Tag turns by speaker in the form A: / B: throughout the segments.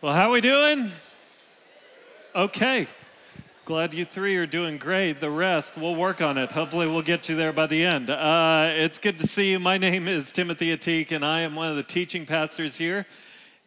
A: Well, how we doing? Okay. Glad you three are doing great. The rest, we'll work on it. Hopefully, we'll get you there by the end. Uh, it's good to see you. My name is Timothy Ateek, and I am one of the teaching pastors here.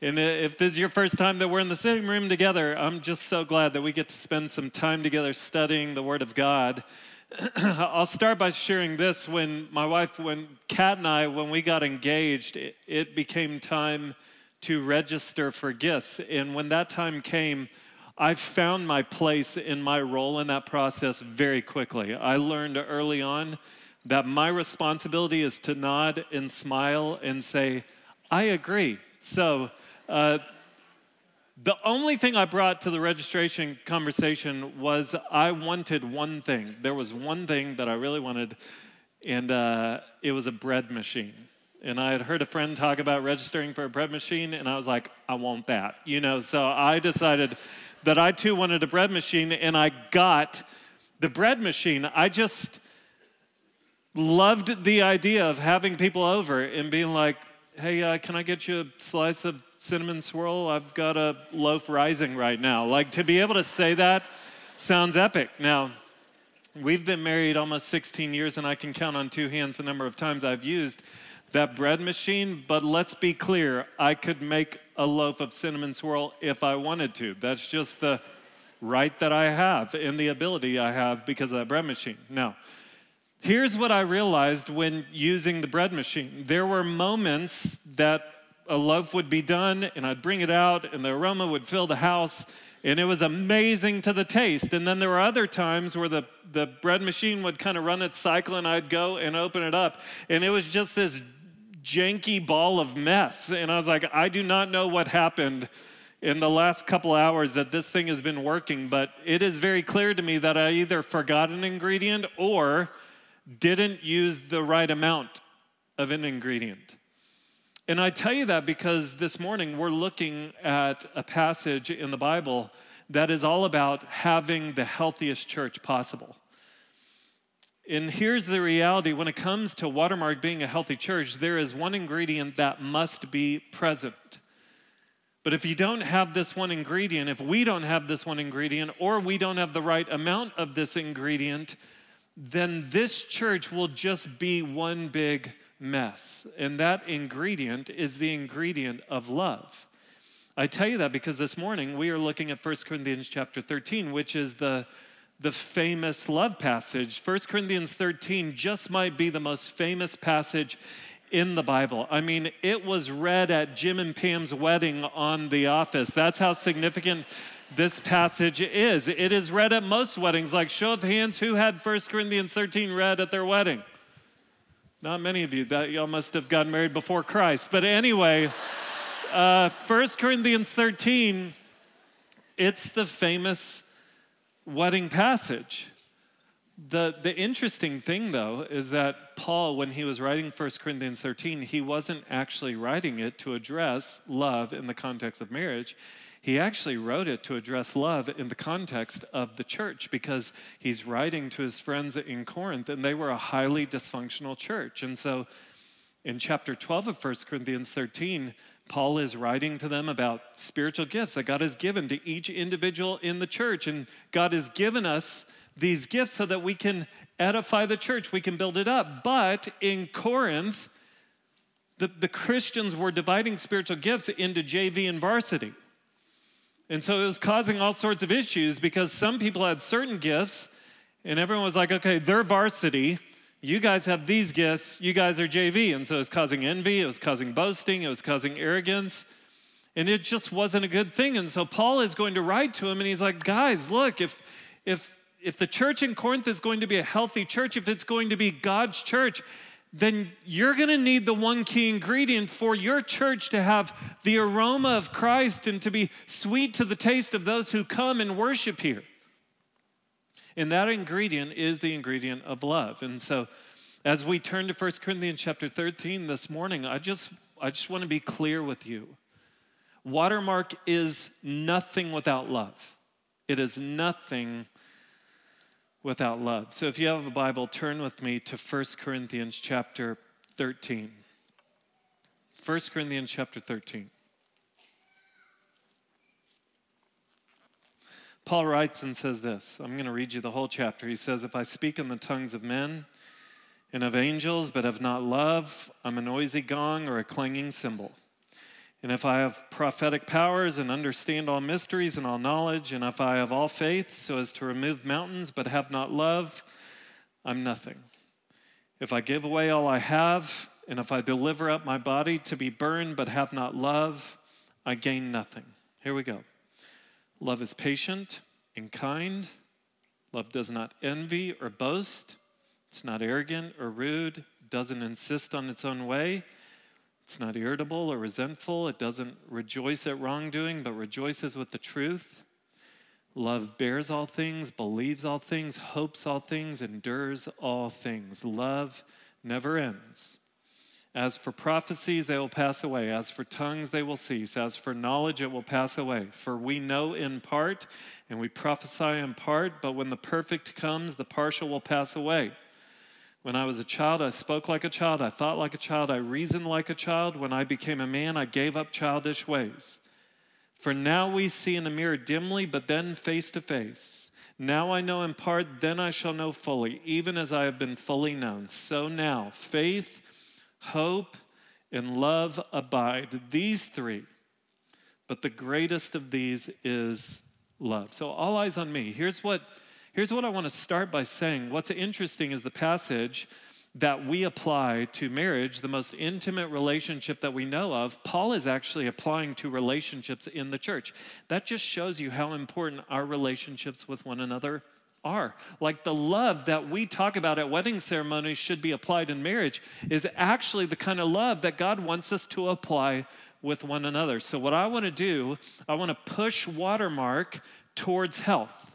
A: And if this is your first time that we're in the same room together, I'm just so glad that we get to spend some time together studying the Word of God. I'll start by sharing this. When my wife, when Kat and I, when we got engaged, it, it became time to register for gifts. And when that time came, I found my place in my role in that process very quickly. I learned early on that my responsibility is to nod and smile and say, I agree. So, uh, the only thing I brought to the registration conversation was I wanted one thing. There was one thing that I really wanted, and uh, it was a bread machine and I had heard a friend talk about registering for a bread machine, and I was like, I want that, you know. So I decided that I too wanted a bread machine, and I got the bread machine. I just loved the idea of having people over and being like, hey, uh, can I get you a slice of cinnamon swirl? I've got a loaf rising right now. Like to be able to say that sounds epic. Now, we've been married almost 16 years, and I can count on two hands the number of times I've used that bread machine, but let's be clear, I could make a loaf of cinnamon swirl if I wanted to. That's just the right that I have and the ability I have because of that bread machine. Now, here's what I realized when using the bread machine there were moments that a loaf would be done and I'd bring it out and the aroma would fill the house and it was amazing to the taste. And then there were other times where the, the bread machine would kind of run its cycle and I'd go and open it up and it was just this janky ball of mess. And I was like, I do not know what happened in the last couple hours that this thing has been working, but it is very clear to me that I either forgot an ingredient or didn't use the right amount of an ingredient. And I tell you that because this morning we're looking at a passage in the Bible that is all about having the healthiest church possible. And here's the reality when it comes to Watermark being a healthy church, there is one ingredient that must be present. But if you don't have this one ingredient, if we don't have this one ingredient, or we don't have the right amount of this ingredient, then this church will just be one big mess. And that ingredient is the ingredient of love. I tell you that because this morning we are looking at 1 Corinthians chapter 13, which is the the famous love passage. 1 Corinthians 13 just might be the most famous passage in the Bible. I mean, it was read at Jim and Pam's wedding on The Office. That's how significant this passage is. It is read at most weddings. Like, show of hands, who had 1 Corinthians 13 read at their wedding? Not many of you. That y'all must have gotten married before Christ. But anyway, uh, 1 Corinthians 13, it's the famous wedding passage. The, the interesting thing, though, is that Paul, when he was writing 1 Corinthians 13, he wasn't actually writing it to address love in the context of marriage. He actually wrote it to address love in the context of the church because he's writing to his friends in Corinth, and they were a highly dysfunctional church. And so in chapter 12 of 1 Corinthians 13, Paul is writing to them about spiritual gifts that God has given to each individual in the church. And God has given us these gifts so that we can edify the church, we can build it up. But in Corinth, the, the Christians were dividing spiritual gifts into JV and varsity. And so it was causing all sorts of issues because some people had certain gifts, and everyone was like, okay, they're varsity you guys have these gifts, you guys are JV. And so it was causing envy, it was causing boasting, it was causing arrogance. And it just wasn't a good thing. And so Paul is going to write to him and he's like, guys, look, if if if the church in Corinth is going to be a healthy church, if it's going to be God's church, then you're going to need the one key ingredient for your church to have the aroma of Christ and to be sweet to the taste of those who come and worship here. And that ingredient is the ingredient of love. And so as we turn to 1 Corinthians chapter 13 this morning, I just I just want to be clear with you. Watermark is nothing without love. It is nothing without love. So if you have a Bible, turn with me to 1 Corinthians chapter 13. 1 Corinthians chapter 13. Paul writes and says this. I'm going to read you the whole chapter. He says, If I speak in the tongues of men and of angels, but have not love, I'm a noisy gong or a clanging cymbal. And if I have prophetic powers and understand all mysteries and all knowledge, and if I have all faith so as to remove mountains but have not love, I'm nothing. If I give away all I have, and if I deliver up my body to be burned but have not love, I gain nothing. Here we go. Love is patient and kind. Love does not envy or boast. It's not arrogant or rude, doesn't insist on its own way. It's not irritable or resentful. It doesn't rejoice at wrongdoing, but rejoices with the truth. Love bears all things, believes all things, hopes all things, endures all things. Love never ends. As for prophecies, they will pass away. As for tongues, they will cease. As for knowledge, it will pass away. For we know in part, and we prophesy in part, but when the perfect comes, the partial will pass away. When I was a child, I spoke like a child, I thought like a child, I reasoned like a child. When I became a man, I gave up childish ways. For now we see in a mirror dimly, but then face to face. Now I know in part, then I shall know fully, even as I have been fully known. So now, faith, hope, and love abide. These three. But the greatest of these is love. So, all eyes on me. Here's what Here's what I want to start by saying. What's interesting is the passage that we apply to marriage, the most intimate relationship that we know of, Paul is actually applying to relationships in the church. That just shows you how important our relationships with one another are. Like the love that we talk about at wedding ceremonies should be applied in marriage is actually the kind of love that God wants us to apply with one another. So, what I want to do, I want to push Watermark towards health.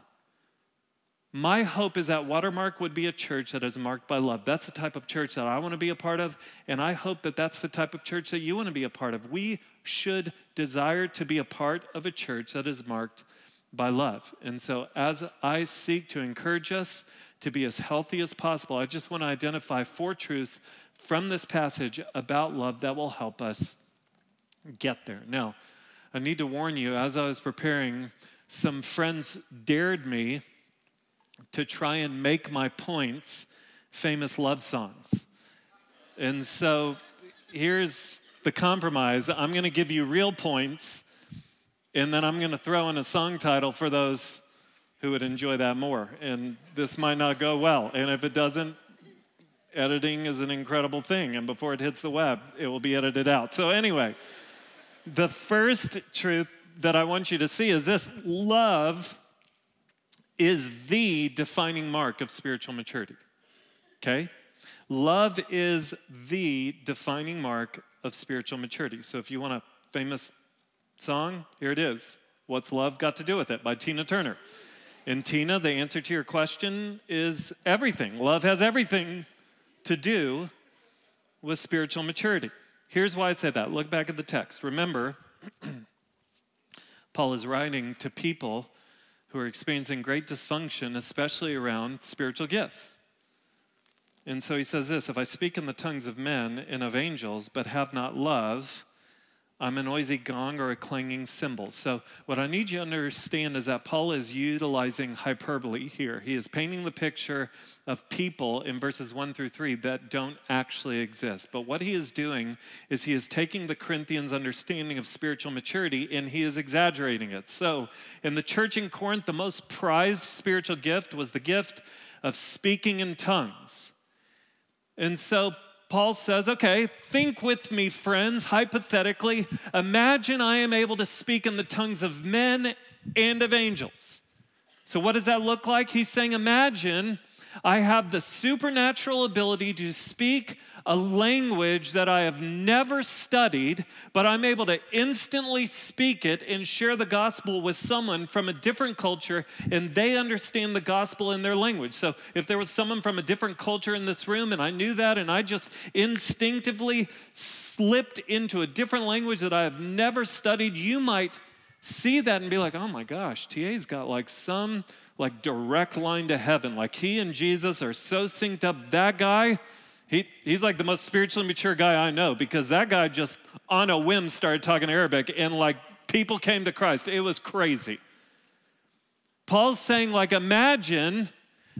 A: My hope is that Watermark would be a church that is marked by love. That's the type of church that I want to be a part of, and I hope that that's the type of church that you want to be a part of. We should desire to be a part of a church that is marked by love. And so, as I seek to encourage us to be as healthy as possible, I just want to identify four truths from this passage about love that will help us get there. Now, I need to warn you, as I was preparing, some friends dared me to try and make my points famous love songs. And so here's the compromise I'm going to give you real points, and then I'm going to throw in a song title for those who would enjoy that more. And this might not go well. And if it doesn't, editing is an incredible thing. And before it hits the web, it will be edited out. So, anyway, the first truth that I want you to see is this love is the defining mark of spiritual maturity. Okay? Love is the defining mark of spiritual maturity. So if you want a famous song, here it is. What's Love Got to Do with It by Tina Turner. And Tina, the answer to your question is everything. Love has everything to do with spiritual maturity. Here's why I say that. Look back at the text. Remember, Paul is writing to people who are experiencing great dysfunction, especially around spiritual gifts. And so he says this If I speak in the tongues of men and of angels, but have not love, I'm a noisy gong or a clanging cymbal. So, what I need you to understand is that Paul is utilizing hyperbole here. He is painting the picture of people in verses 1 through 3 that don't actually exist. But what he is doing is he is taking the Corinthians' understanding of spiritual maturity and he is exaggerating it. So, in the church in Corinth, the most prized spiritual gift was the gift of speaking in tongues. And so, Paul says, okay, think with me, friends, hypothetically. Imagine I am able to speak in the tongues of men and of angels. So, what does that look like? He's saying, imagine I have the supernatural ability to speak a language that I have never studied, but I'm able to instantly speak it and share the gospel with someone from a different culture, and they understand the gospel in their language. So if there was someone from a different culture in this room, and I knew that, and I just instinctively slipped into a different language that I have never studied, you might see that and be like, oh my gosh, TA's got like some like direct line to heaven. Like he and Jesus are so synced up. That guy, he, he's like the most spiritually mature guy I know because that guy just on a whim started talking Arabic and like people came to Christ. It was crazy. Paul's saying, like, imagine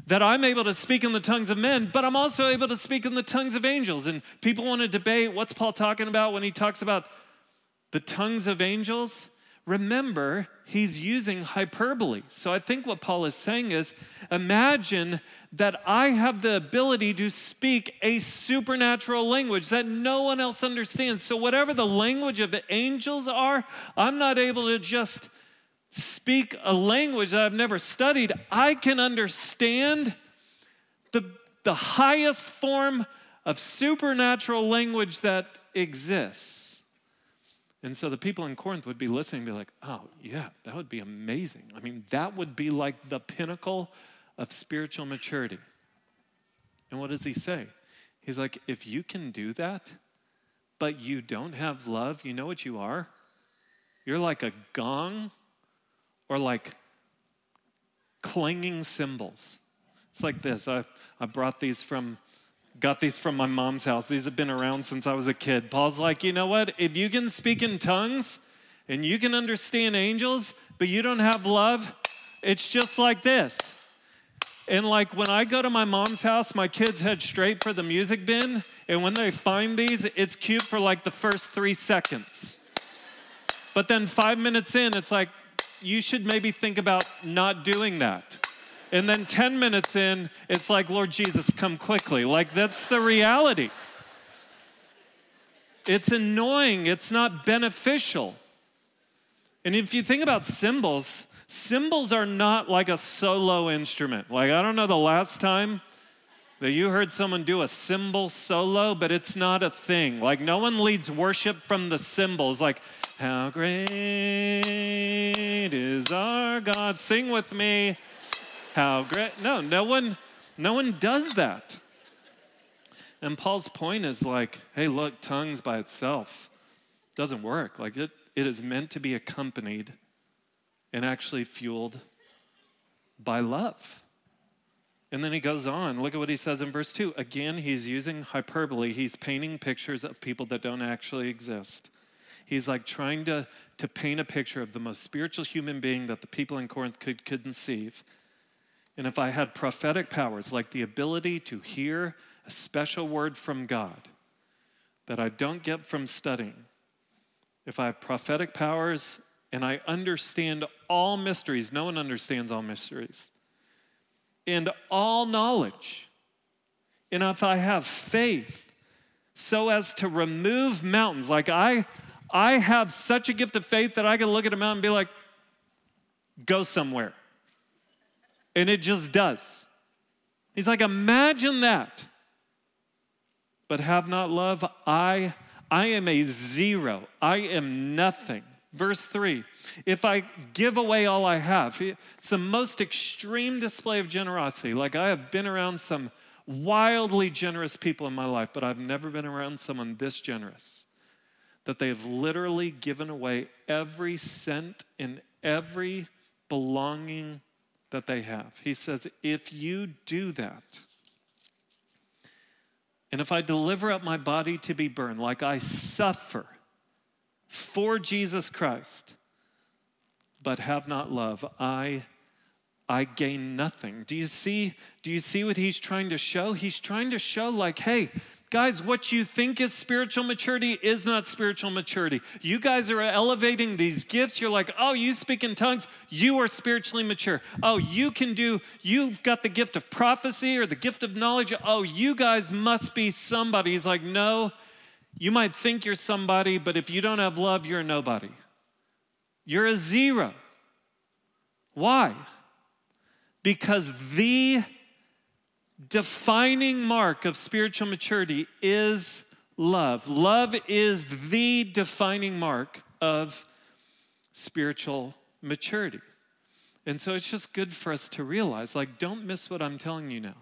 A: that I'm able to speak in the tongues of men, but I'm also able to speak in the tongues of angels. And people want to debate what's Paul talking about when he talks about the tongues of angels? Remember, he's using hyperbole. So I think what Paul is saying is imagine that I have the ability to speak a supernatural language that no one else understands. So, whatever the language of angels are, I'm not able to just speak a language that I've never studied, I can understand the, the highest form of supernatural language that exists. And so the people in Corinth would be listening and be like, oh, yeah, that would be amazing. I mean, that would be like the pinnacle of spiritual maturity. And what does he say? He's like, if you can do that, but you don't have love, you know what you are? You're like a gong or like clanging cymbals. It's like this. I, I brought these from, got these from my mom's house. These have been around since I was a kid. Paul's like, you know what? If you can speak in tongues and you can understand angels, but you don't have love, it's just like this. And like when I go to my mom's house, my kids head straight for the music bin. And when they find these, it's cute for like the first three seconds. But then five minutes in, it's like, you should maybe think about not doing that. And then 10 minutes in, it's like, Lord Jesus, come quickly. Like, that's the reality. It's annoying, it's not beneficial. And if you think about symbols, cymbals are not like a solo instrument. Like, I don't know the last time that you heard someone do a cymbal solo, but it's not a thing. Like, no one leads worship from the cymbals. Like, how great is our God? Sing with me. How great. No, no one, no one does that. And Paul's point is like, hey, look, tongues by itself doesn't work. Like it, it is meant to be accompanied and actually fueled by love. And then he goes on. Look at what he says in verse 2. Again, he's using hyperbole. He's painting pictures of people that don't actually exist. He's like trying to, to paint a picture of the most spiritual human being that the people in Corinth could conceive. And if I had prophetic powers, like the ability to hear a special word from God that I don't get from studying, if I have prophetic powers and I understand all mysteries, no one understands all mysteries, and all knowledge, and if I have faith so as to remove mountains, like I, I have such a gift of faith that I can look at a mountain and be like, go somewhere. And it just does. He's like, imagine that. But have not love, I I am a zero. I am nothing. Verse 3 If I give away all I have, it's the most extreme display of generosity. Like I have been around some wildly generous people in my life, but I've never been around someone this generous that they have literally given away every cent and every belonging that they have. He says, if you do that, and if I deliver up my body to be burned, like I suffer for Jesus Christ, but have not love, I I gain nothing. Do you see do you see what he's trying to show? He's trying to show like, hey, Guys, what you think is spiritual maturity is not spiritual maturity. You guys are elevating these gifts. You're like, oh, you speak in tongues, you are spiritually mature. Oh, you can do, you've got the gift of prophecy or the gift of knowledge. Oh, you guys must be somebody. He's like, no, you might think you're somebody, but if you don't have love, you're nobody. You're a zero. Why? Because the defining mark of spiritual maturity is love. Love is the defining mark of spiritual maturity. And so it's just good for us to realize like, don't miss what I'm telling you now.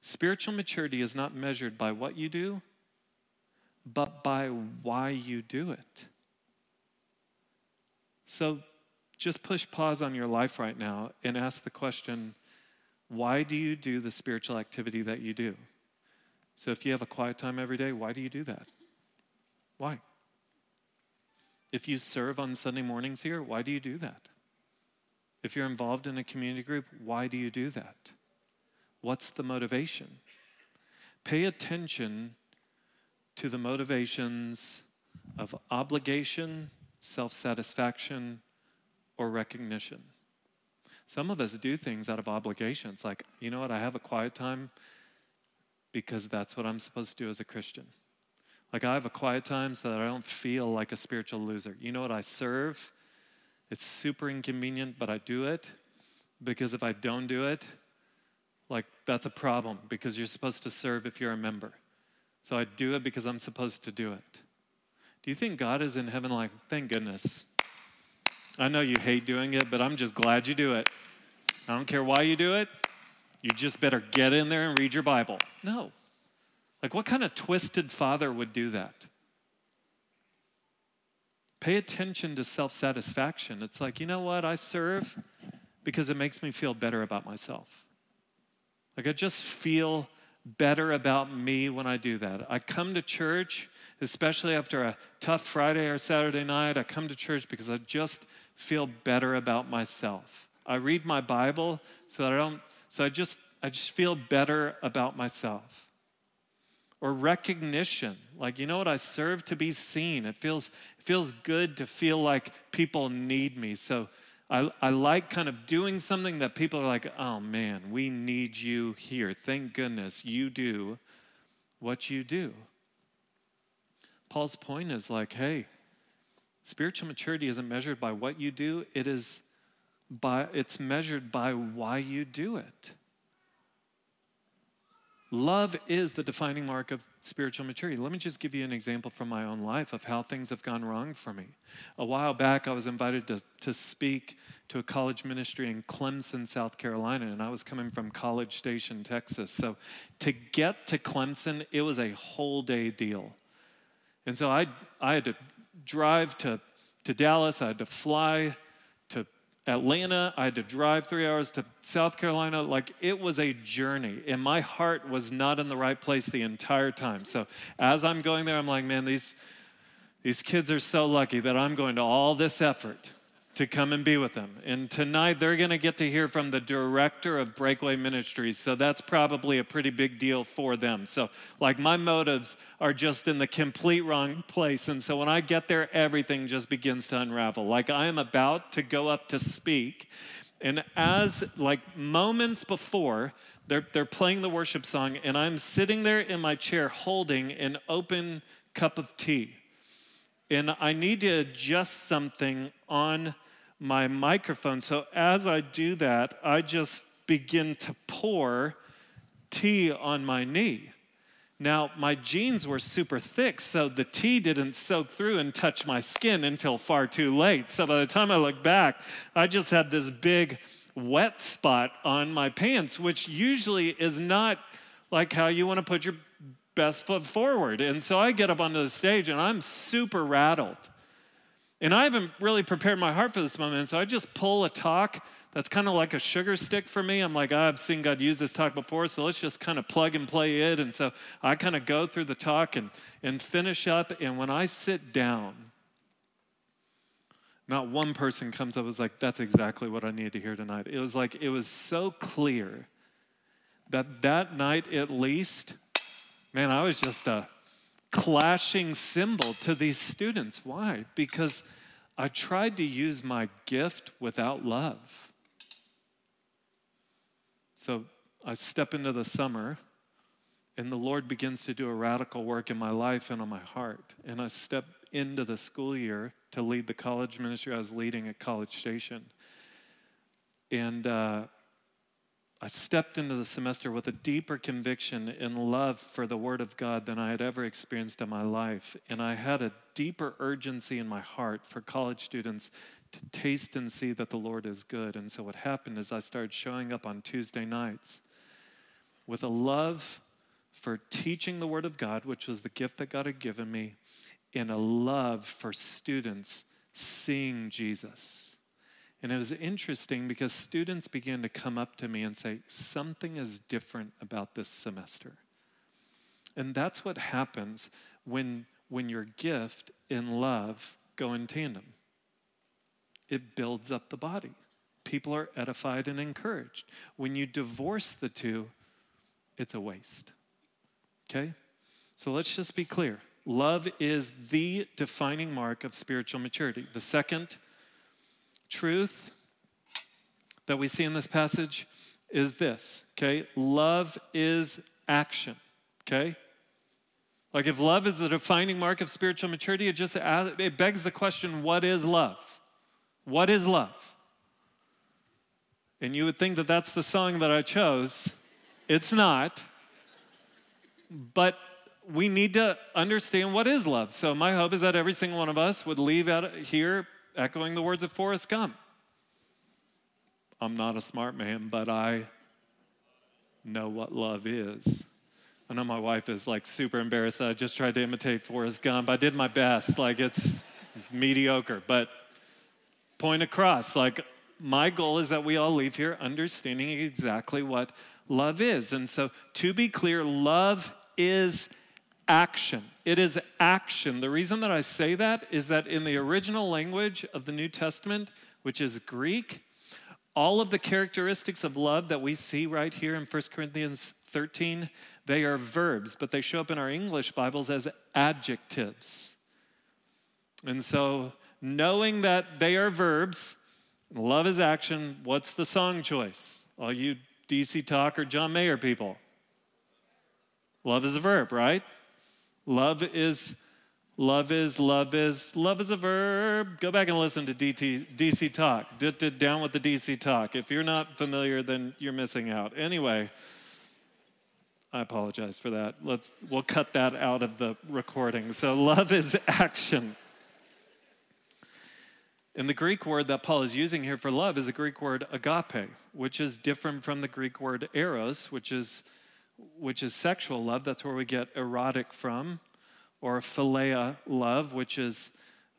A: Spiritual maturity is not measured by what you do, but by why you do it. So just push pause on your life right now and ask the question why do you do the spiritual activity that you do? So if you have a quiet time every day, why do you do that? Why? If you serve on Sunday mornings here, why do you do that? If you're involved in a community group, why do you do that? What's the motivation? Pay attention to the motivations of obligation, self satisfaction, or recognition. Some of us do things out of obligation. It's like, you know what, I have a quiet time because that's what I'm supposed to do as a Christian. Like, I have a quiet time so that I don't feel like a spiritual loser. You know what, I serve. It's super inconvenient, but I do it because if I don't do it, like, that's a problem because you're supposed to serve if you're a member. So I do it because I'm supposed to do it. Do you think God is in heaven like, thank goodness? I know you hate doing it, but I'm just glad you do it. I don't care why you do it. You just better get in there and read your Bible. No. Like, what kind of twisted father would do that? Pay attention to self satisfaction. It's like, you know what? I serve because it makes me feel better about myself. Like, I just feel better about me when I do that. I come to church, especially after a tough Friday or Saturday night, I come to church because I just feel better about myself. I read my Bible so that I don't, so I just, I just feel better about myself. Or recognition, like you know what, I serve to be seen. It feels, it feels good to feel like people need me. So I, I like kind of doing something that people are like, oh man, we need you here. Thank goodness you do what you do. Paul's point is like, hey, spiritual maturity isn't measured by what you do, it is by it's measured by why you do it. Love is the defining mark of spiritual maturity. Let me just give you an example from my own life of how things have gone wrong for me. A while back, I was invited to, to speak to a college ministry in Clemson, South Carolina, and I was coming from College Station, Texas. So to get to Clemson, it was a whole day deal. And so I, I had to drive to, to Dallas, I had to fly to Atlanta. I had to drive three hours to South Carolina. Like it was a journey, and my heart was not in the right place the entire time. So as I'm going there, I'm like, man, these, these kids are so lucky that I'm going to all this effort to come and be with them. And tonight they're going to get to hear from the director of Breakaway Ministries. So that's probably a pretty big deal for them. So, like, my motives are just in the complete wrong place. And so when I get there, everything just begins to unravel. Like, I am about to go up to speak. And as, like, moments before, they're, they're playing the worship song, and I'm sitting there in my chair holding an open cup of tea. And I need to adjust something on my microphone. So as I do that, I just begin to pour tea on my knee. Now, my jeans were super thick, so the tea didn't soak through and touch my skin until far too late. So by the time I look back, I just had this big wet spot on my pants, which usually is not like how you want to put your best foot forward. And so I get up onto the stage and I'm super rattled. And I haven't really prepared my heart for this moment, so I just pull a talk that's kind of like a sugar stick for me. I'm like, oh, I've seen God use this talk before, so let's just kind of plug and play it. And so I kind of go through the talk and, and finish up. And when I sit down, not one person comes up and was like, that's exactly what I needed to hear tonight. It was like, it was so clear that that night at least, man, I was just a clashing cymbal to these students. Why? Because I tried to use my gift without love. So I step into the summer, and the Lord begins to do a radical work in my life and on my heart. And I step into the school year to lead the college ministry I was leading at College Station. And uh, I stepped into the semester with a deeper conviction and love for the Word of God than I had ever experienced in my life. And I had a deeper urgency in my heart for college students to taste and see that the Lord is good. And so what happened is I started showing up on Tuesday nights with a love for teaching the Word of God, which was the gift that God had given me, and a love for students seeing Jesus. And it was interesting because students began to come up to me and say, Something is different about this semester. And that's what happens when, when your gift and love go in tandem. It builds up the body. people are edified and encouraged. When you divorce the two, it's a waste. Okay? So let's just be clear. Love is the defining mark of spiritual maturity. The second truth that we see in this passage is this, okay? Love is action, okay? Like if love is the defining mark of spiritual maturity, it just it begs the question, what is love? What is love? And you would think that that's the song that I chose. It's not. But we need to understand what is love. So my hope is that every single one of us would leave out here echoing the words of Forrest Gump. I'm not a smart man, but I know what love is. I know my wife is like super embarrassed that I just tried to imitate Forrest Gump. I did my best. Like it's, it's mediocre, but point across. Like my goal is that we all leave here understanding exactly what love is. And so to be clear, love is action. It is action. The reason that I say that is that in the original language of the New Testament, which is Greek, all of the characteristics of love that we see right here in 1 Corinthians 13, they are verbs, but they show up in our English Bibles as adjectives. And so, knowing that they are verbs, love is action, what's the song choice? All you DC Talk or John Mayer people. Love is a verb, right? Love is Love is, love is, love is a verb. Go back and listen to DT, DC Talk. down with the DC Talk. If you're not familiar, then you're missing out. Anyway, I apologize for that. Let's, we'll cut that out of the recording. So, love is action. And the Greek word that Paul is using here for love is the Greek word agape, which is different from the Greek word eros, which is, which is sexual love. That's where we get erotic from or philia love, which is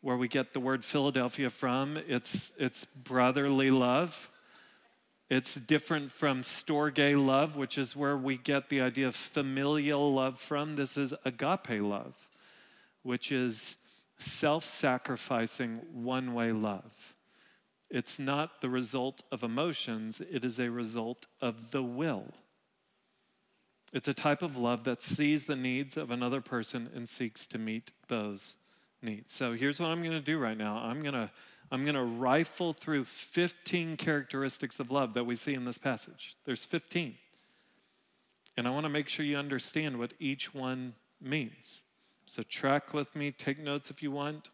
A: where we get the word Philadelphia from. It's, it's brotherly love. It's different from storge love, which is where we get the idea of familial love from. This is agape love, which is self sacrificing, one way love. It's not the result of emotions, it is a result of the will. It's a type of love that sees the needs of another person and seeks to meet those needs. So here's what I'm going to do right now. I'm going to I'm going to rifle through 15 characteristics of love that we see in this passage. There's 15. And I want to make sure you understand what each one means. So track with me, take notes if you want.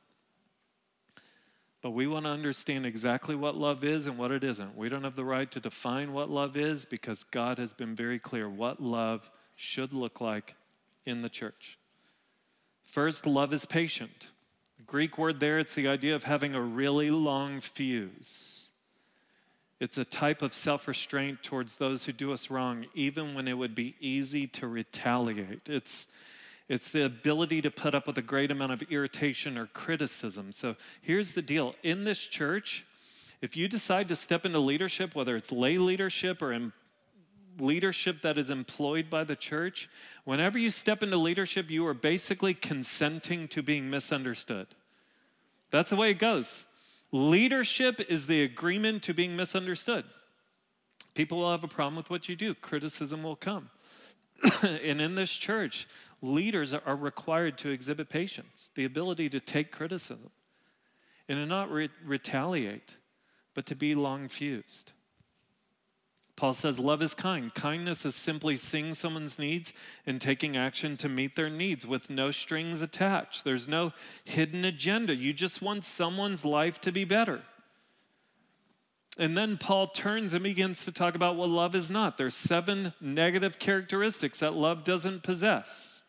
A: But we want to understand exactly what love is and what it isn't. We don't have the right to define what love is because God has been very clear what love should look like in the church. First, love is patient. The Greek word there, it's the idea of having a really long fuse. It's a type of self restraint towards those who do us wrong, even when it would be easy to retaliate. It's it's the ability to put up with a great amount of irritation or criticism. So here's the deal in this church, if you decide to step into leadership, whether it's lay leadership or in leadership that is employed by the church, whenever you step into leadership, you are basically consenting to being misunderstood. That's the way it goes. Leadership is the agreement to being misunderstood. People will have a problem with what you do, criticism will come. and in this church, leaders are required to exhibit patience, the ability to take criticism, and to not re- retaliate, but to be long fused. Paul says, Love is kind. Kindness is simply seeing someone's needs and taking action to meet their needs with no strings attached. There's no hidden agenda. You just want someone's life to be better. And then Paul turns and begins to talk about what love is not. There's seven negative characteristics that love doesn't possess.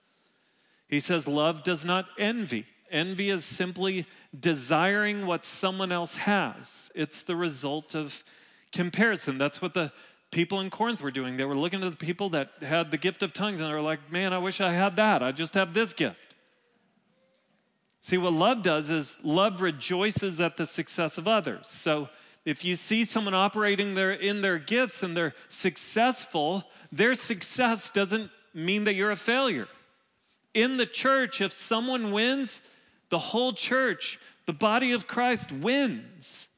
A: He says, Love does not envy. Envy is simply desiring what someone else has, it's the result of comparison. That's what the people in Corinth were doing. They were looking at the people that had the gift of tongues and they were like, Man, I wish I had that. I just have this gift. See, what love does is love rejoices at the success of others. So if you see someone operating their, in their gifts and they're successful, their success doesn't mean that you're a failure in the church, if someone wins, the whole church, the body of Christ wins.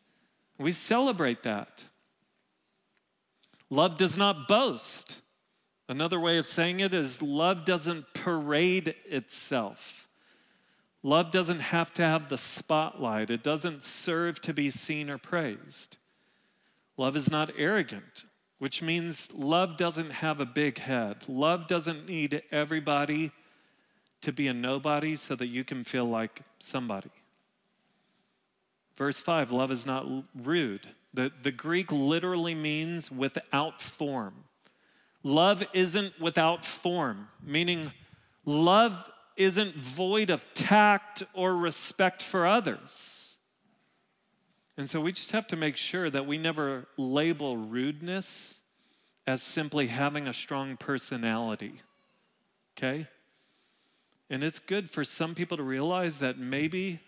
A: We celebrate that. Love does not boast. Another way of saying it is love doesn't parade itself. Love doesn't have to have the spotlight, it doesn't serve to be seen or praised. Love is not arrogant, which means love doesn't have a big head. Love doesn't need everybody to be a nobody so that you can feel like somebody. Verse 5 love is not rude. The, the Greek literally means without form. Love isn't without form, meaning love isn't void of tact or respect for others. And so we just have to make sure that we never label rudeness as simply having a strong personality. Okay? And it's good for some people to realize that maybe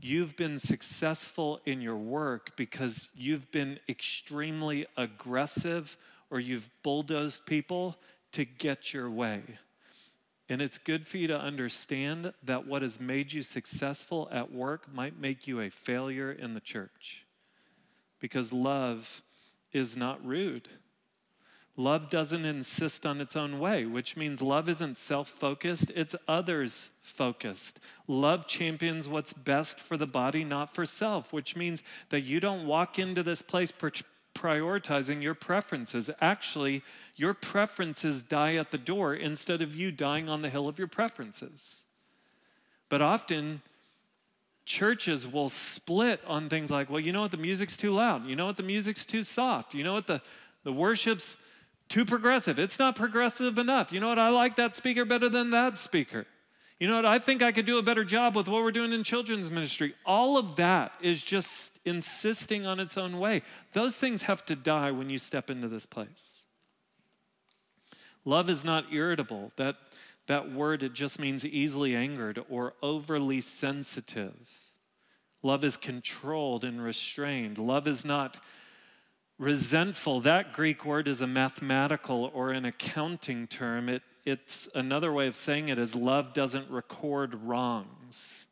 A: you've been successful in your work because you've been extremely aggressive or you've bulldozed people to get your way. And it's good for you to understand that what has made you successful at work might make you a failure in the church. Because love is not rude. Love doesn't insist on its own way, which means love isn't self focused, it's others focused. Love champions what's best for the body, not for self, which means that you don't walk into this place prioritizing your preferences. Actually, your preferences die at the door instead of you dying on the hill of your preferences. But often, churches will split on things like, well, you know what, the music's too loud. You know what, the music's too soft. You know what, the, the worship's too progressive. It's not progressive enough. You know what, I like that speaker better than that speaker. You know what? I think I could do a better job with what we're doing in children's ministry. All of that is just insisting on its own way. Those things have to die when you step into this place. Love is not irritable. That, that word, it just means easily angered or overly sensitive. Love is controlled and restrained. Love is not resentful. That Greek word is a mathematical or an accounting term. It it's another way of saying it is love doesn't record wrongs.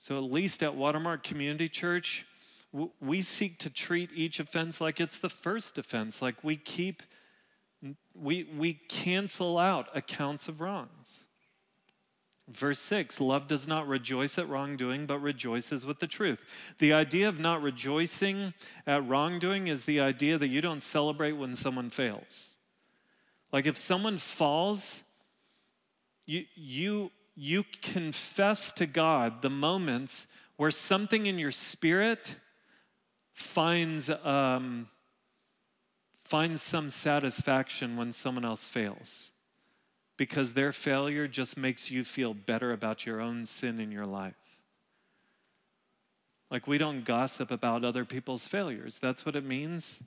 A: So, at least at Watermark Community Church, we seek to treat each offense like it's the first offense, like we keep, we, we cancel out accounts of wrongs. Verse 6 Love does not rejoice at wrongdoing, but rejoices with the truth. The idea of not rejoicing at wrongdoing is the idea that you don't celebrate when someone fails. Like if someone falls, you, you, you confess to God the moments where something in your spirit finds, um, finds some satisfaction when someone else fails. Because their failure just makes you feel better about your own sin in your life. Like we don't gossip about other people's failures. That's what it means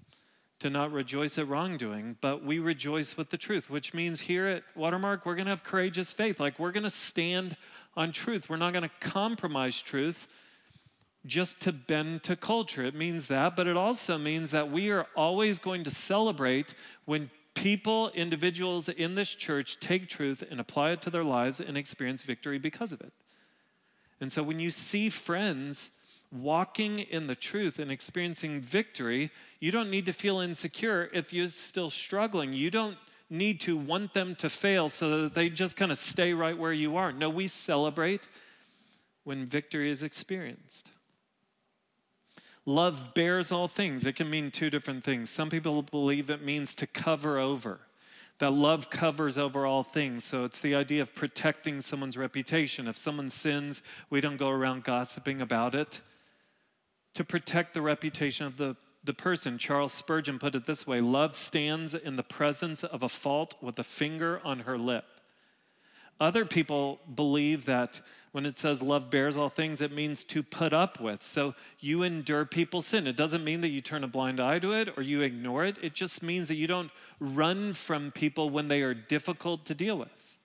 A: to not rejoice at wrongdoing, but we rejoice with the truth, which means here at Watermark, we're to have courageous faith. Like we're to stand on truth. We're not to compromise truth just to bend to culture. It means that, but it also means that we are always going to celebrate when people, individuals in this church take truth and apply it to their lives and experience victory because of it. And so when you see friends, walking in the truth and experiencing victory, you don't need to feel insecure if you're still struggling. You don't need to want them to fail so that they just kind of stay right where you are. No, we celebrate when victory is experienced. Love bears all things. It can mean two different things. Some people believe it means to cover over, that love covers over all things. So it's the idea of protecting someone's reputation. If someone sins, we don't go around gossiping about it to protect the reputation of the, the person. Charles Spurgeon put it this way Love stands in the presence of a fault with a finger on her lip. Other people believe that when it says love bears all things, it means to put up with. So you endure people's sin. It doesn't mean that you turn a blind eye to it or you ignore it. It just means that you don't run from people when they are difficult to deal with.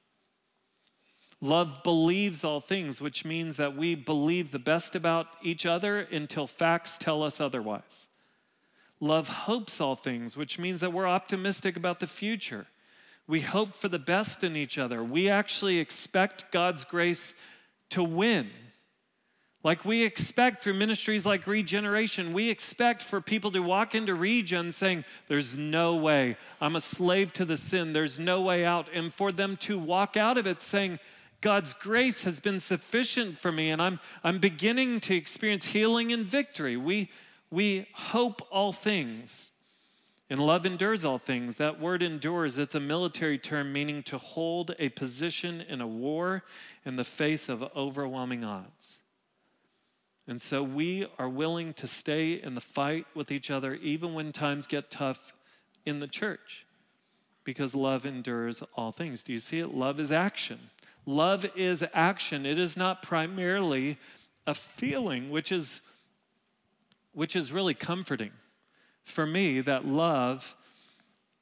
A: Love believes all things, which means that we believe the best about each other until facts tell us otherwise. Love hopes all things, which means that we're optimistic about the future. We hope for the best in each other. We actually expect God's grace to win. Like we expect through ministries like regeneration, we expect for people to walk into Regen saying, There's no way. I'm a slave to the sin. There's no way out. And for them to walk out of it saying, God's grace has been sufficient for me, and I'm, I'm beginning to experience healing and victory. We, we hope all things. And love endures all things. That word endures, it's a military term meaning to hold a position in a war in the face of overwhelming odds. And so we are willing to stay in the fight with each other even when times get tough in the church because love endures all things. Do you see it? Love is action. Love is action. It is not primarily a feeling, which is, which is really comforting. For me, that love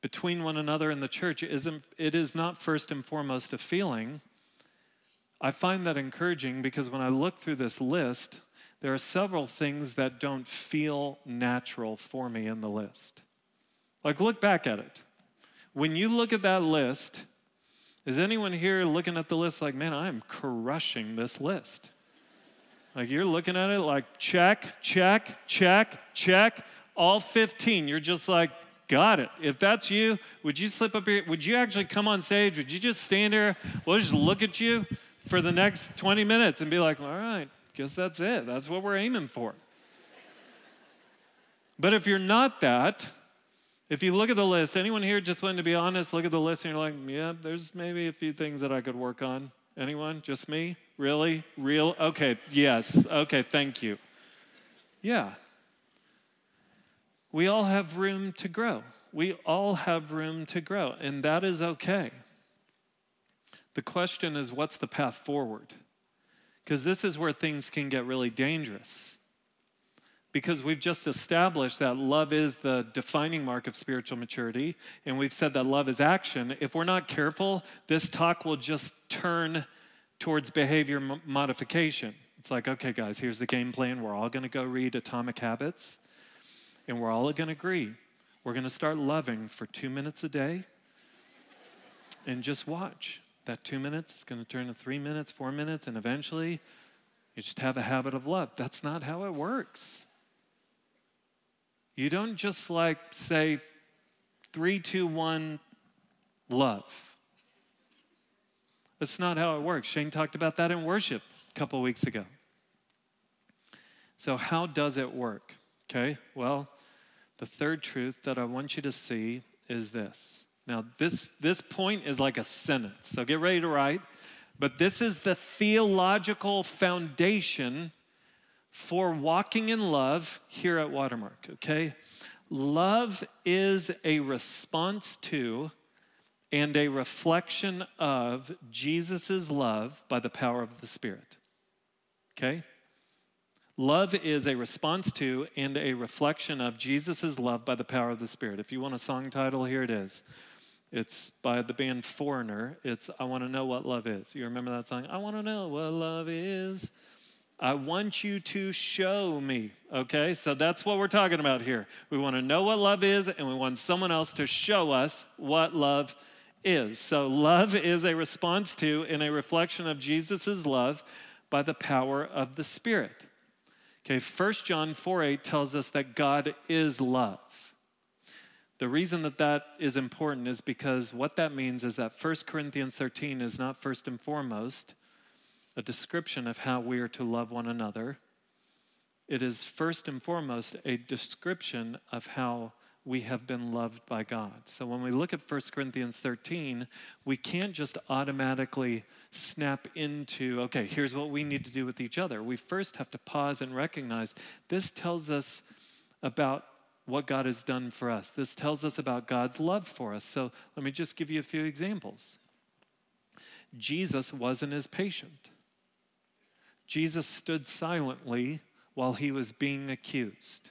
A: between one another in the church isn't, it is not first and foremost a feeling. I find that encouraging because when I look through this list, there are several things that don't feel natural for me in the list. Like, look back at it. When you look at that list, is anyone here looking at the list like, man, I am crushing this list? Like, you're looking at it like, check, check, check, check, all 15. You're just like, got it. If that's you, would you slip up here? Would you actually come on stage? Would you just stand here? We'll just look at you for the next 20 minutes and be like, all right, guess that's it. That's what we're aiming for. But if you're not that, if you look at the list, anyone here just wanting to be honest, look at the list and you're like, yeah, there's maybe a few things that I could work on. Anyone? Just me? Really? Real? Okay, yes. Okay, thank you. Yeah. We all have room to grow. We all have room to grow, and that is okay. The question is, what's the path forward? because this is where things can get really dangerous. Because we've just established that love is the defining mark of spiritual maturity, and we've said that love is action. If we're not careful, this talk will just turn towards behavior modification. It's like, okay, guys, here's the game plan. We're all going to go read Atomic Habits, and we're all going to agree. We're going to start loving for two minutes a day and just watch. That two minutes is going to turn to three minutes, four minutes, and eventually you just have a habit of love. That's not how it works. You don't just like say three, two, one, love. That's not how it works. Shane talked about that in worship a couple weeks ago. So, how does it work? Okay, well, the third truth that I want you to see is this now, this, this point is like a sentence, so get ready to write. But this is the theological foundation for walking in love here at Watermark, okay? Love is a response to and a reflection of Jesus' love by the power of the Spirit, okay? Love is a response to and a reflection of Jesus' love by the power of the Spirit. If you want a song title, here it is it's by the band Foreigner. It's I Want to Know What Love Is. You remember that song? I want to know what love is. I want you to show me. Okay, so that's what we're talking about here. We want to know what love is, and we want someone else to show us what love is. So, love is a response to and a reflection of Jesus' love by the power of the Spirit. Okay, 1 John 4 8 tells us that God is love. The reason that that is important is because what that means is that 1 Corinthians 13 is not first and foremost a description of how we are to love one another. It is first and foremost a description of how we have been loved by God. So when we look at 1 Corinthians 13, we can't just automatically snap into, okay, here's what we need to do with each other. We first have to pause and recognize this tells us about what God has done for us. This tells us about God's love for us. So let me just give you a few examples. Jesus wasn't as patient. Jesus stood silently while he was being accused.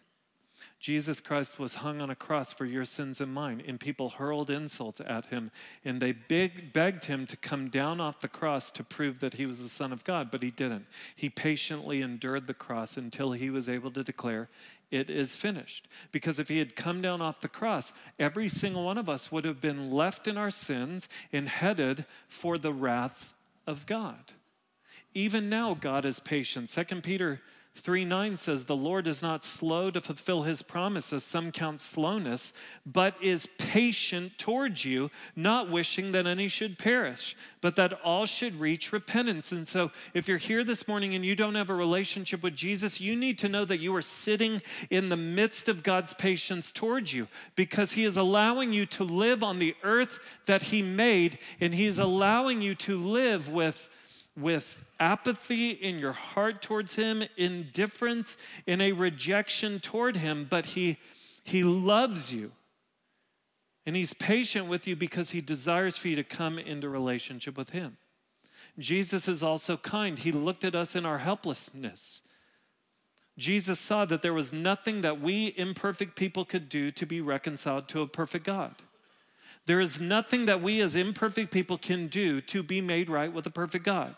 A: Jesus Christ was hung on a cross for your sins and mine, and people hurled insults at him, and they beg, begged him to come down off the cross to prove that he was the Son of God, but he didn't. He patiently endured the cross until he was able to declare, It is finished. Because if he had come down off the cross, every single one of us would have been left in our sins and headed for the wrath of God. Even now, God is patient. 2 Peter 3 9 says, The Lord is not slow to fulfill his promises, some count slowness, but is patient towards you, not wishing that any should perish, but that all should reach repentance. And so, if you're here this morning and you don't have a relationship with Jesus, you need to know that you are sitting in the midst of God's patience towards you because he is allowing you to live on the earth that he made, and he is allowing you to live with, with apathy in your heart towards him, indifference in a rejection toward him, but he, he loves you. And he's patient with you because he desires for you to come into relationship with him. Jesus is also kind. He looked at us in our helplessness. Jesus saw that there was nothing that we imperfect people could do to be reconciled to a perfect God. There is nothing that we as imperfect people can do to be made right with a perfect God.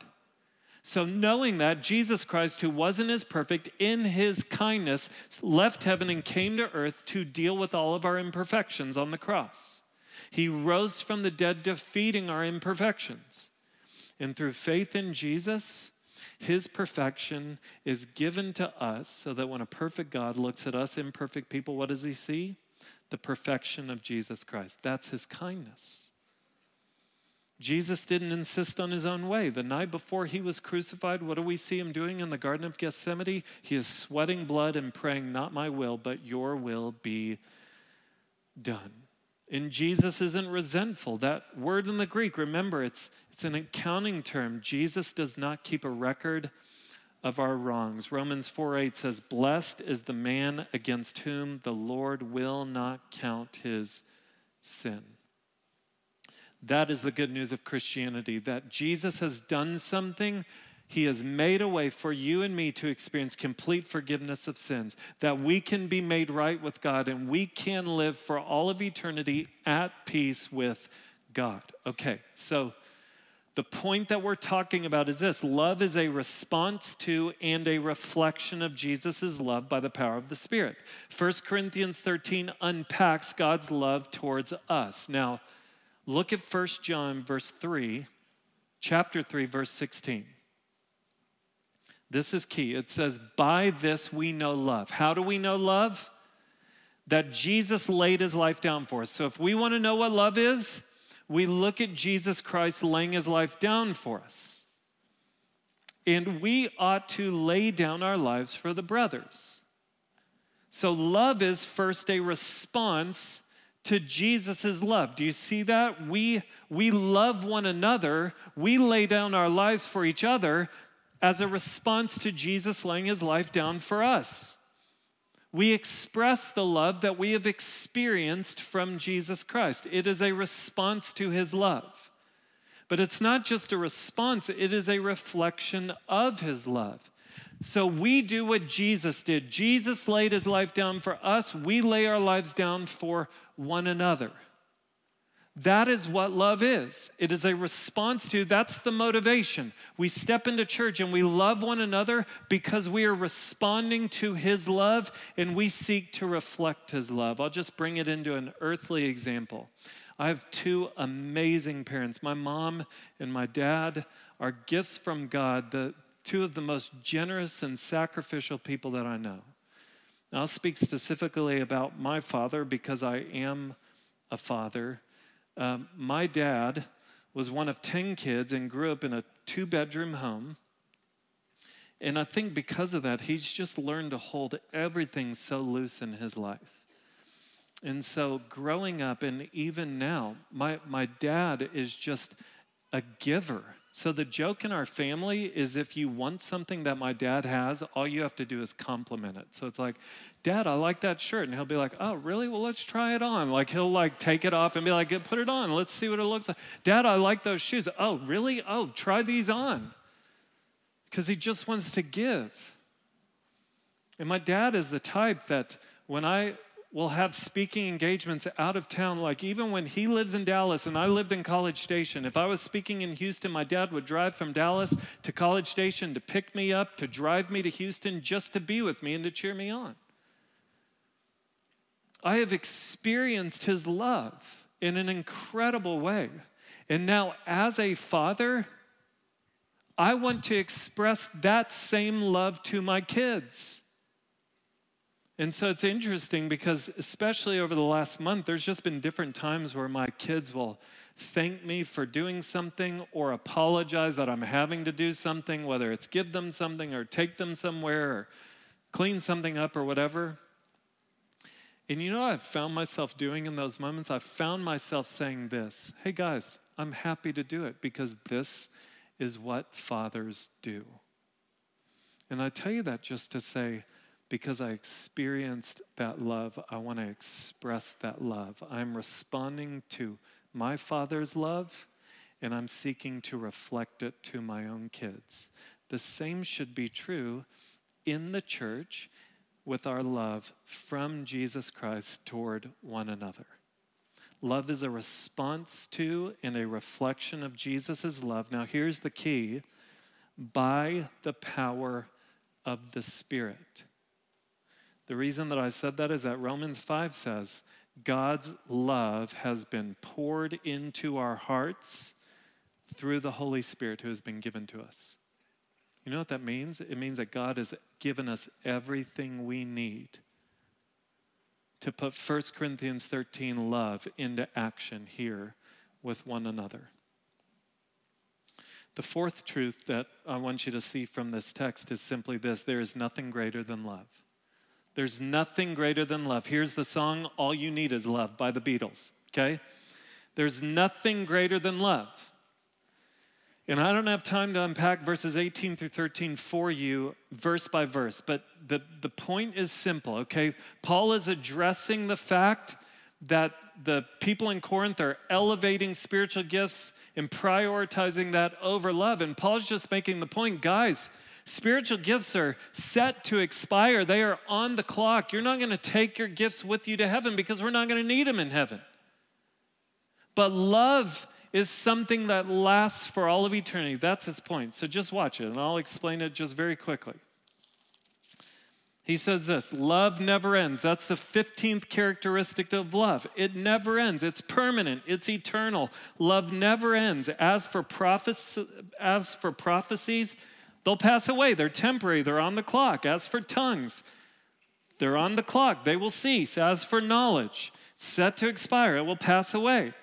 A: So, knowing that Jesus Christ, who wasn't as perfect, in his kindness left heaven and came to earth to deal with all of our imperfections on the cross. He rose from the dead, defeating our imperfections. And through faith in Jesus, his perfection is given to us so that when a perfect God looks at us imperfect people, what does he see? The perfection of Jesus Christ. That's his kindness. Jesus didn't insist on his own way. The night before he was crucified, what do we see him doing in the Garden of Gethsemane? He is sweating blood and praying, Not my will, but your will be done. And Jesus isn't resentful. That word in the Greek, remember, it's, it's an accounting term. Jesus does not keep a record of our wrongs. Romans 4 8 says, Blessed is the man against whom the Lord will not count his sin. That is the good news of Christianity that Jesus has done something. He has made a way for you and me to experience complete forgiveness of sins, that we can be made right with God and we can live for all of eternity at peace with God. Okay, so the point that we're talking about is this love is a response to and a reflection of Jesus' love by the power of the Spirit. 1 Corinthians 13 unpacks God's love towards us. Now, Look at 1 John verse 3, chapter 3 verse 16. This is key. It says, "By this we know love." How do we know love? That Jesus laid his life down for us. So if we want to know what love is, we look at Jesus Christ laying his life down for us. And we ought to lay down our lives for the brothers. So love is first a response to Jesus' love. Do you see that? We, we love one another, we lay down our lives for each other as a response to Jesus laying his life down for us. We express the love that we have experienced from Jesus Christ. It is a response to his love. But it's not just a response, it is a reflection of his love. So we do what Jesus did. Jesus laid his life down for us, we lay our lives down for one another. That is what love is. It is a response to, that's the motivation. We step into church and we love one another because we are responding to His love and we seek to reflect His love. I'll just bring it into an earthly example. I have two amazing parents. My mom and my dad are gifts from God, the two of the most generous and sacrificial people that I know. I'll speak specifically about my father because I am a father. Um, my dad was one of 10 kids and grew up in a two bedroom home. And I think because of that, he's just learned to hold everything so loose in his life. And so, growing up, and even now, my, my dad is just a giver. So, the joke in our family is if you want something that my dad has, all you have to do is compliment it. So, it's like, Dad, I like that shirt. And he'll be like, Oh, really? Well, let's try it on. Like, he'll like take it off and be like, Put it on. Let's see what it looks like. Dad, I like those shoes. Oh, really? Oh, try these on. Because he just wants to give. And my dad is the type that when I will have speaking engagements out of town. Like even when he lives in Dallas and I lived in College Station, if I was speaking in Houston, my dad would drive from Dallas to College Station to pick me up, to drive me to Houston just to be with me and to cheer me on. I have experienced his love in an incredible way. And now, as a father, I want to express that same love to my kids. And so it's interesting because, especially over the last month, there's just been different times where my kids will thank me for doing something or apologize that I'm having to do something, whether it's give them something or take them somewhere or clean something up or whatever. And you know what I've found myself doing in those moments? I've found myself saying this Hey guys, I'm happy to do it because this is what fathers do. And I tell you that just to say, because I experienced that love, I want to express that love. I'm responding to my father's love, and I'm seeking to reflect it to my own kids. The same should be true in the church with our love from Jesus Christ toward one another. Love is a response to and a reflection of Jesus' love. Now, here's the key by the power of the Spirit. The reason that I said that is that Romans 5 says, God's love has been poured into our hearts through the Holy Spirit who has been given to us. You know what that means? It means that God has given us everything we need to put 1 Corinthians 13 love into action here with one another. The fourth truth that I want you to see from this text is simply this there is nothing greater than love. There's nothing greater than love. Here's the song, All You Need Is Love by the Beatles, okay? There's nothing greater than love. And I don't have time to unpack verses 18 through 13 for you, verse by verse, but the, the point is simple, okay? Paul is addressing the fact that the people in Corinth are elevating spiritual gifts and prioritizing that over love. And Paul's just making the point guys, spiritual gifts are set to expire, they are on the clock. You're not going to take your gifts with you to heaven because we're not going to need them in heaven. But love is something that lasts for all of eternity. That's his point. So just watch it, and I'll explain it just very quickly. He says this love never ends. That's the 15th characteristic of love. It never ends. It's permanent, it's eternal. Love never ends. As for, prophecy, as for prophecies, they'll pass away. They're temporary, they're on the clock. As for tongues, they're on the clock. They will cease. As for knowledge, set to expire, it will pass away.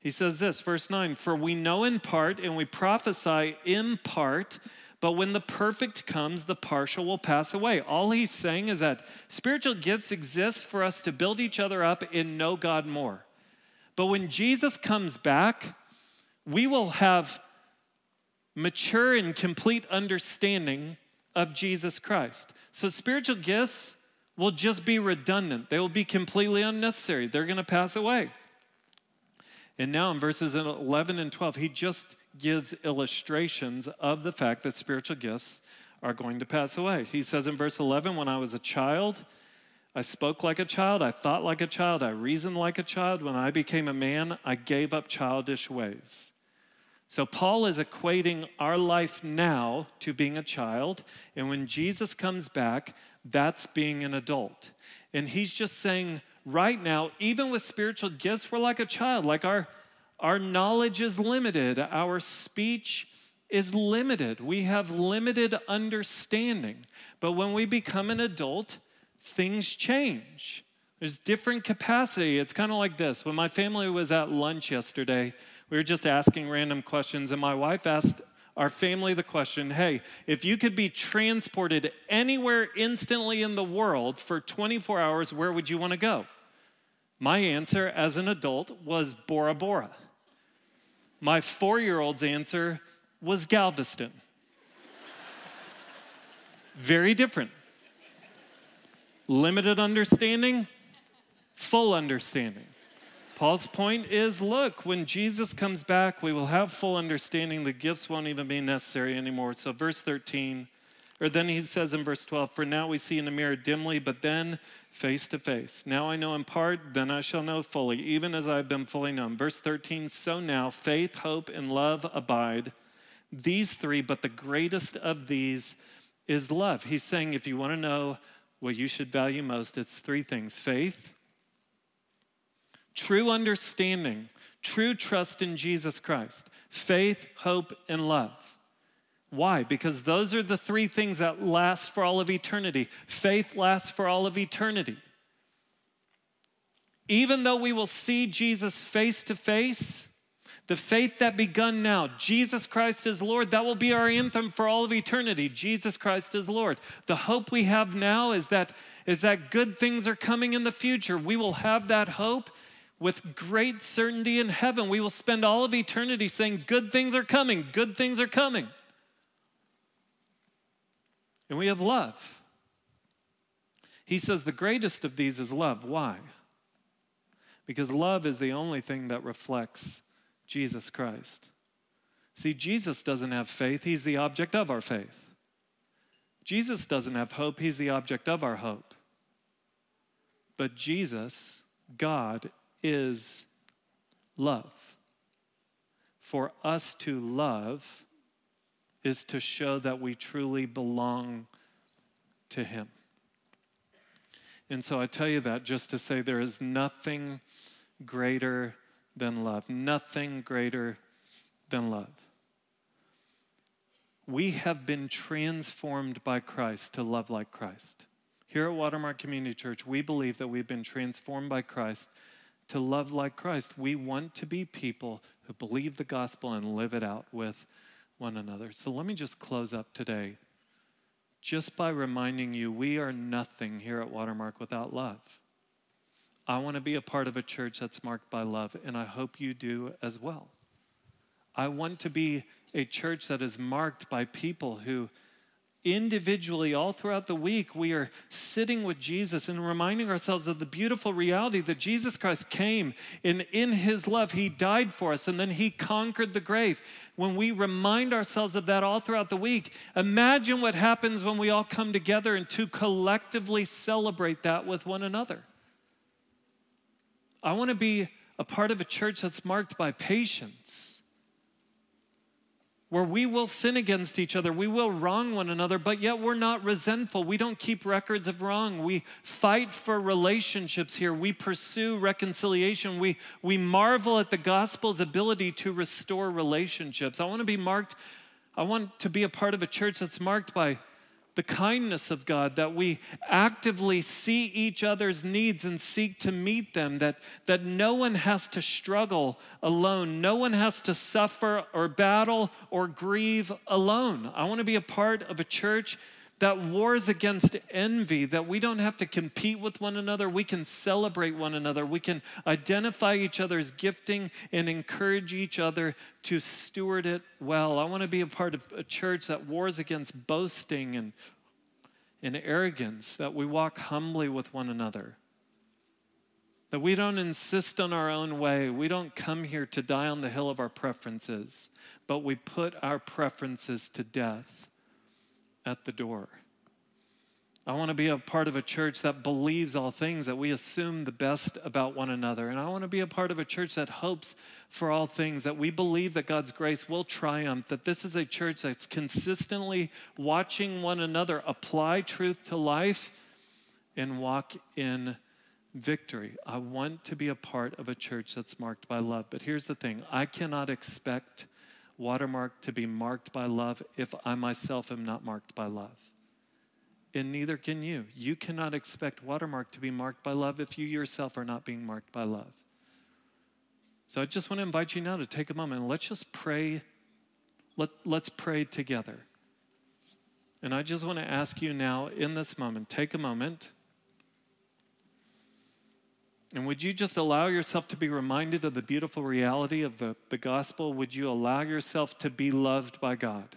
A: He says this, verse 9 For we know in part and we prophesy in part, but when the perfect comes, the partial will pass away. All he's saying is that spiritual gifts exist for us to build each other up and know God more. But when Jesus comes back, we will have mature and complete understanding of Jesus Christ. So spiritual gifts will just be redundant, they will be completely unnecessary, they're gonna pass away. And now in verses 11 and 12, he just gives illustrations of the fact that spiritual gifts are going to pass away. He says in verse 11, When I was a child, I spoke like a child, I thought like a child, I reasoned like a child. When I became a man, I gave up childish ways. So, Paul is equating our life now to being a child, and when Jesus comes back, that's being an adult. And he's just saying, right now, even with spiritual gifts, we're like a child. Like our, our knowledge is limited, our speech is limited, we have limited understanding. But when we become an adult, things change. There's different capacity. It's kind of like this. When my family was at lunch yesterday, we were just asking random questions, and my wife asked our family the question hey, if you could be transported anywhere instantly in the world for 24 hours, where would you want to go? My answer as an adult was Bora Bora. My four year old's answer was Galveston. Very different. Limited understanding, full understanding. Paul's point is look, when Jesus comes back, we will have full understanding. The gifts won't even be necessary anymore. So, verse 13, or then he says in verse 12, For now we see in a mirror dimly, but then face to face. Now I know in part, then I shall know fully, even as I have been fully known. Verse 13, So now faith, hope, and love abide. These three, but the greatest of these is love. He's saying if you want to know what you should value most, it's three things faith, true understanding, true trust in Jesus Christ, faith, hope, and love. Why? Because those are the three things that last for all of eternity. Faith lasts for all of eternity. Even though we will see Jesus face to face, the faith that begun now, Jesus Christ is Lord, that will be our anthem for all of eternity. Jesus Christ is Lord. The hope we have now is that, is that good things are coming in the future. We will have that hope with great certainty in heaven. We will spend all of eternity saying, Good things are coming, good things are coming. And we have love. He says the greatest of these is love. Why? Because love is the only thing that reflects Jesus Christ. See, Jesus doesn't have faith, He's the object of our faith. Jesus doesn't have hope, He's the object of our hope. But Jesus, God, is love. For us to love is to show that we truly belong to Him. And so I tell you that just to say there is nothing greater than love. Nothing greater than love. We have been transformed by Christ to love like Christ. Here at Watermark Community Church, we believe that we've been transformed by Christ to love like Christ. We want to be people who believe the gospel and live it out with one another. So let me just close up today just by reminding you we are nothing here at Watermark without love. I want to be a part of a church that's marked by love, and I hope you do as well. I want to be a church that is marked by people who individually, all throughout the week, we are sitting with Jesus and reminding ourselves of the beautiful reality that Jesus Christ came and in his love, he died for us and then he conquered the grave. When we remind ourselves of that all throughout the week, imagine what happens when we all come together and to collectively celebrate that with one another. I want to be a part of a church that's marked by patience, where we will sin against each other, we will wrong one another, but yet we're not resentful. We don't keep records of wrong. We fight for relationships here. We pursue reconciliation. We, we marvel at the gospel's ability to restore relationships. I want to be marked, I want to be a part of a church that's marked by the kindness of God, that we actively see each other's needs and seek to meet them, that, that no one has to struggle alone, no one has to suffer or battle or grieve alone. I want to be a part of a church that wars against envy, that we don't have to compete with one another. We can celebrate one another. We can identify each other's gifting and encourage each other to steward it well. I want to be a part of a church that wars against boasting and, and arrogance, that we walk humbly with one another. That we don't insist on our own way. We don't come here to die on the hill of our preferences, but we put our preferences to death at the door. I want to be a part of a church that believes all things, that we assume the best about one another. And I want to be a part of a church that hopes for all things, that we believe that God's grace will triumph, that this is a church that's consistently watching one another apply truth to life and walk in victory. I want to be a part of a church that's marked by love. But here's the thing I cannot expect Watermark to be marked by love if I myself am not marked by love. And neither can you. You cannot expect Watermark to be marked by love if you yourself are not being marked by love. So I just want to invite you now to take a moment and let's just pray. Let, let's pray together. And I just want to ask you now in this moment, take a moment. And would you just allow yourself to be reminded of the beautiful reality of the, the gospel? Would you allow yourself to be loved by God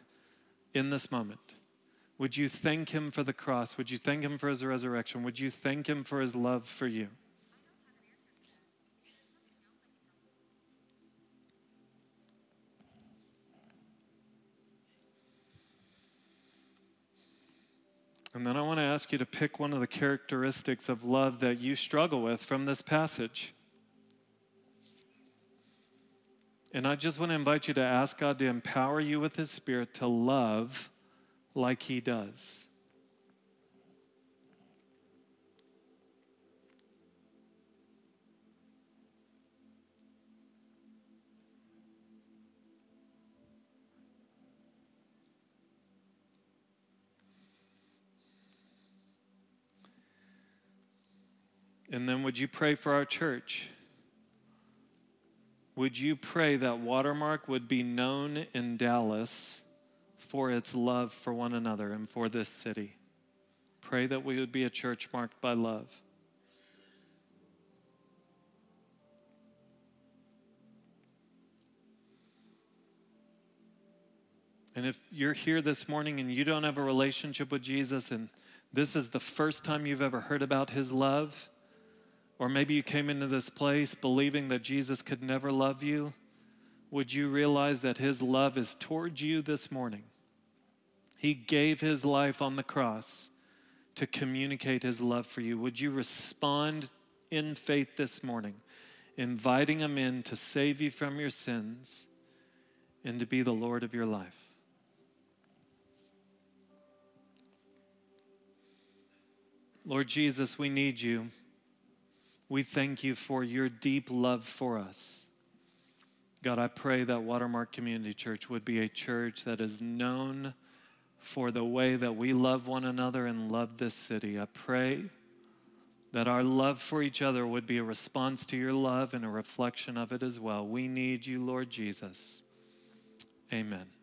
A: in this moment? Would you thank Him for the cross? Would you thank Him for His resurrection? Would you thank Him for His love for you? And then I want to ask you to pick one of the characteristics of love that you struggle with from this passage. And I just want to invite you to ask God to empower you with His Spirit to love like He does. And then would you pray for our church? Would you pray that Watermark would be known in Dallas for its love for one another and for this city? Pray that we would be a church marked by love. And if you're here this morning and you don't have a relationship with Jesus, and this is the first time you've ever heard about his love, or maybe you came into this place believing that Jesus could never love you, would you realize that his love is towards you this morning? He gave his life on the cross to communicate his love for you. Would you respond in faith this morning, inviting him in to save you from your sins and to be the Lord of your life? Lord Jesus, we need you. We thank you for your deep love for us. God, I pray that Watermark Community Church would be a church that is known for the way that we love one another and love this city. I pray that our love for each other would be a response to your love and a reflection of it as well. We need you, Lord Jesus. Amen.